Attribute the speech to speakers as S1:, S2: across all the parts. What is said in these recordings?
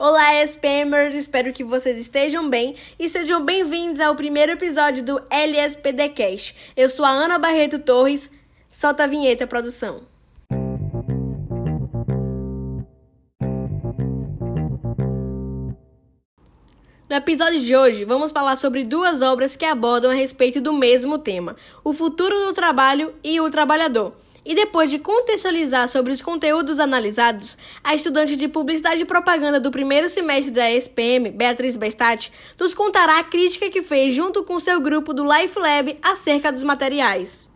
S1: Olá, SPMers! Espero que vocês estejam bem e sejam bem-vindos ao primeiro episódio do LSPDcast. Eu sou a Ana Barreto Torres. Solta a vinheta, produção. No episódio de hoje, vamos falar sobre duas obras que abordam a respeito do mesmo tema: o futuro do trabalho e o trabalhador. E depois de contextualizar sobre os conteúdos analisados, a estudante de Publicidade e Propaganda do primeiro semestre da SPM, Beatriz Bestat, nos contará a crítica que fez junto com seu grupo do Life Lab acerca dos materiais.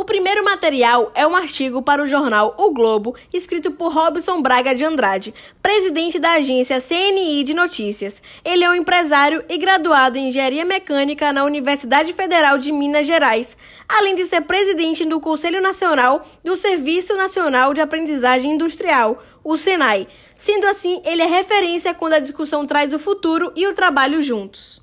S1: O primeiro material é um artigo para o jornal O Globo, escrito por Robson Braga de Andrade, presidente da agência CNI de Notícias. Ele é um empresário e graduado em Engenharia Mecânica na Universidade Federal de Minas Gerais, além de ser presidente do Conselho Nacional do Serviço Nacional de Aprendizagem Industrial, o SENAI. Sendo assim, ele é referência quando a discussão traz o futuro e o trabalho juntos.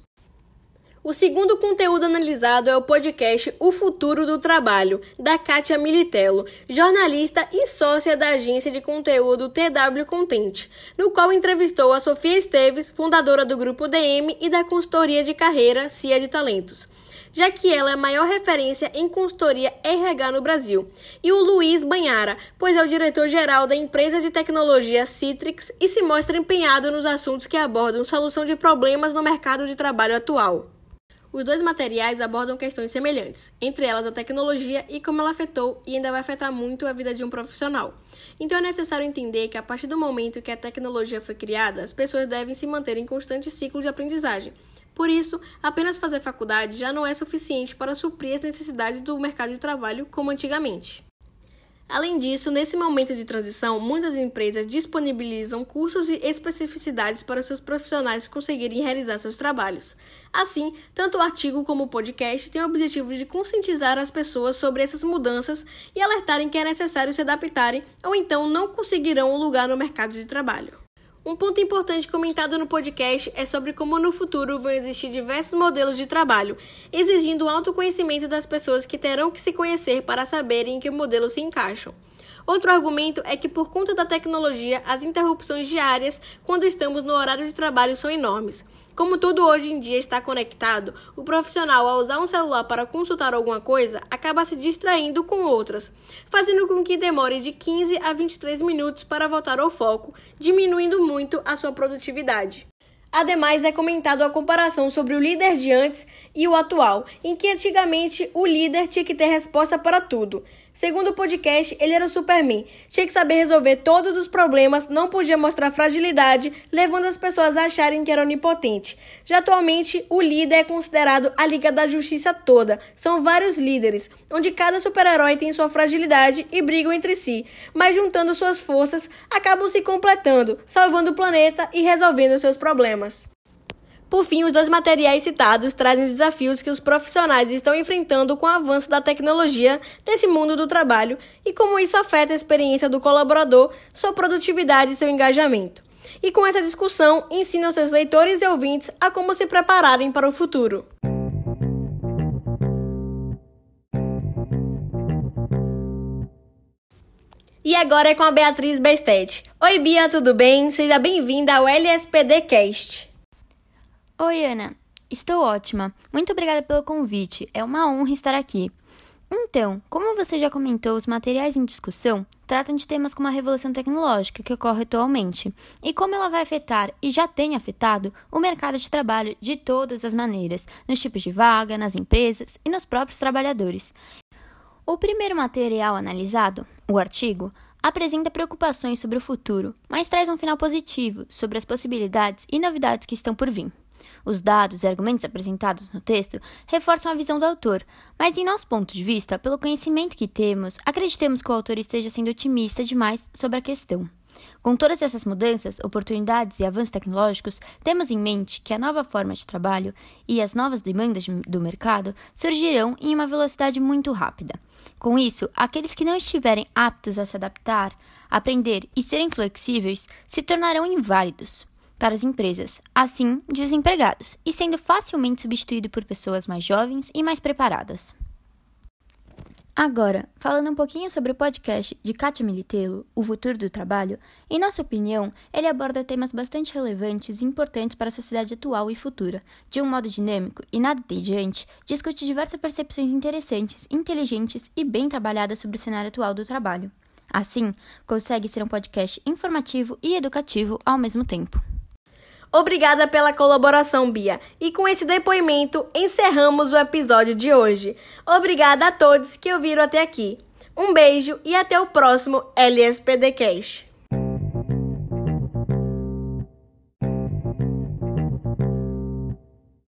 S1: O segundo conteúdo analisado é o podcast O Futuro do Trabalho, da Kátia Militello, jornalista e sócia da agência de conteúdo TW Content, no qual entrevistou a Sofia Esteves, fundadora do grupo DM e da consultoria de carreira CIA de Talentos já que ela é a maior referência em consultoria RH no Brasil, e o Luiz Banhara, pois é o diretor-geral da empresa de tecnologia Citrix e se mostra empenhado nos assuntos que abordam solução de problemas no mercado de trabalho atual. Os dois materiais abordam questões semelhantes, entre elas a tecnologia e como ela afetou e ainda vai afetar muito a vida de um profissional. Então é necessário entender que a partir do momento que a tecnologia foi criada, as pessoas devem se manter em constante ciclo de aprendizagem. Por isso, apenas fazer faculdade já não é suficiente para suprir as necessidades do mercado de trabalho como antigamente. Além disso, nesse momento de transição, muitas empresas disponibilizam cursos e especificidades para seus profissionais conseguirem realizar seus trabalhos. Assim, tanto o artigo como o podcast têm o objetivo de conscientizar as pessoas sobre essas mudanças e alertarem que é necessário se adaptarem ou então não conseguirão um lugar no mercado de trabalho. Um ponto importante comentado no podcast é sobre como no futuro vão existir diversos modelos de trabalho, exigindo o autoconhecimento das pessoas que terão que se conhecer para saberem em que modelo se encaixam. Outro argumento é que, por conta da tecnologia, as interrupções diárias quando estamos no horário de trabalho são enormes. Como tudo hoje em dia está conectado, o profissional, ao usar um celular para consultar alguma coisa, acaba se distraindo com outras, fazendo com que demore de 15 a 23 minutos para voltar ao foco, diminuindo muito a sua produtividade. Ademais, é comentado a comparação sobre o líder de antes e o atual, em que antigamente o líder tinha que ter resposta para tudo. Segundo o podcast, ele era o Superman. Tinha que saber resolver todos os problemas, não podia mostrar fragilidade, levando as pessoas a acharem que era onipotente. Já atualmente, o líder é considerado a Liga da Justiça toda. São vários líderes, onde cada super-herói tem sua fragilidade e brigam entre si, mas juntando suas forças, acabam se completando, salvando o planeta e resolvendo seus problemas. Por fim, os dois materiais citados trazem os desafios que os profissionais estão enfrentando com o avanço da tecnologia nesse mundo do trabalho e como isso afeta a experiência do colaborador, sua produtividade e seu engajamento. E com essa discussão, ensinam seus leitores e ouvintes a como se prepararem para o futuro. E agora é com a Beatriz Bestet. Oi, Bia, tudo bem? Seja bem-vinda ao LSPD Cast.
S2: Oi, Ana. Estou ótima. Muito obrigada pelo convite. É uma honra estar aqui. Então, como você já comentou, os materiais em discussão tratam de temas como a revolução tecnológica que ocorre atualmente e como ela vai afetar e já tem afetado o mercado de trabalho de todas as maneiras, nos tipos de vaga, nas empresas e nos próprios trabalhadores. O primeiro material analisado, o artigo, apresenta preocupações sobre o futuro, mas traz um final positivo sobre as possibilidades e novidades que estão por vir. Os dados e argumentos apresentados no texto reforçam a visão do autor, mas, em nosso ponto de vista, pelo conhecimento que temos, acreditamos que o autor esteja sendo otimista demais sobre a questão. Com todas essas mudanças, oportunidades e avanços tecnológicos, temos em mente que a nova forma de trabalho e as novas demandas do mercado surgirão em uma velocidade muito rápida. Com isso, aqueles que não estiverem aptos a se adaptar, aprender e serem flexíveis se tornarão inválidos para as empresas, assim desempregados, e sendo facilmente substituído por pessoas mais jovens e mais preparadas. Agora, falando um pouquinho sobre o podcast de Kátia Militello, O Futuro do Trabalho, em nossa opinião, ele aborda temas bastante relevantes e importantes para a sociedade atual e futura. De um modo dinâmico e nada entediante, discute diversas percepções interessantes, inteligentes e bem trabalhadas sobre o cenário atual do trabalho. Assim, consegue ser um podcast informativo e educativo ao mesmo tempo.
S1: Obrigada pela colaboração, Bia. E com esse depoimento, encerramos o episódio de hoje. Obrigada a todos que ouviram até aqui. Um beijo e até o próximo LSPD Cash.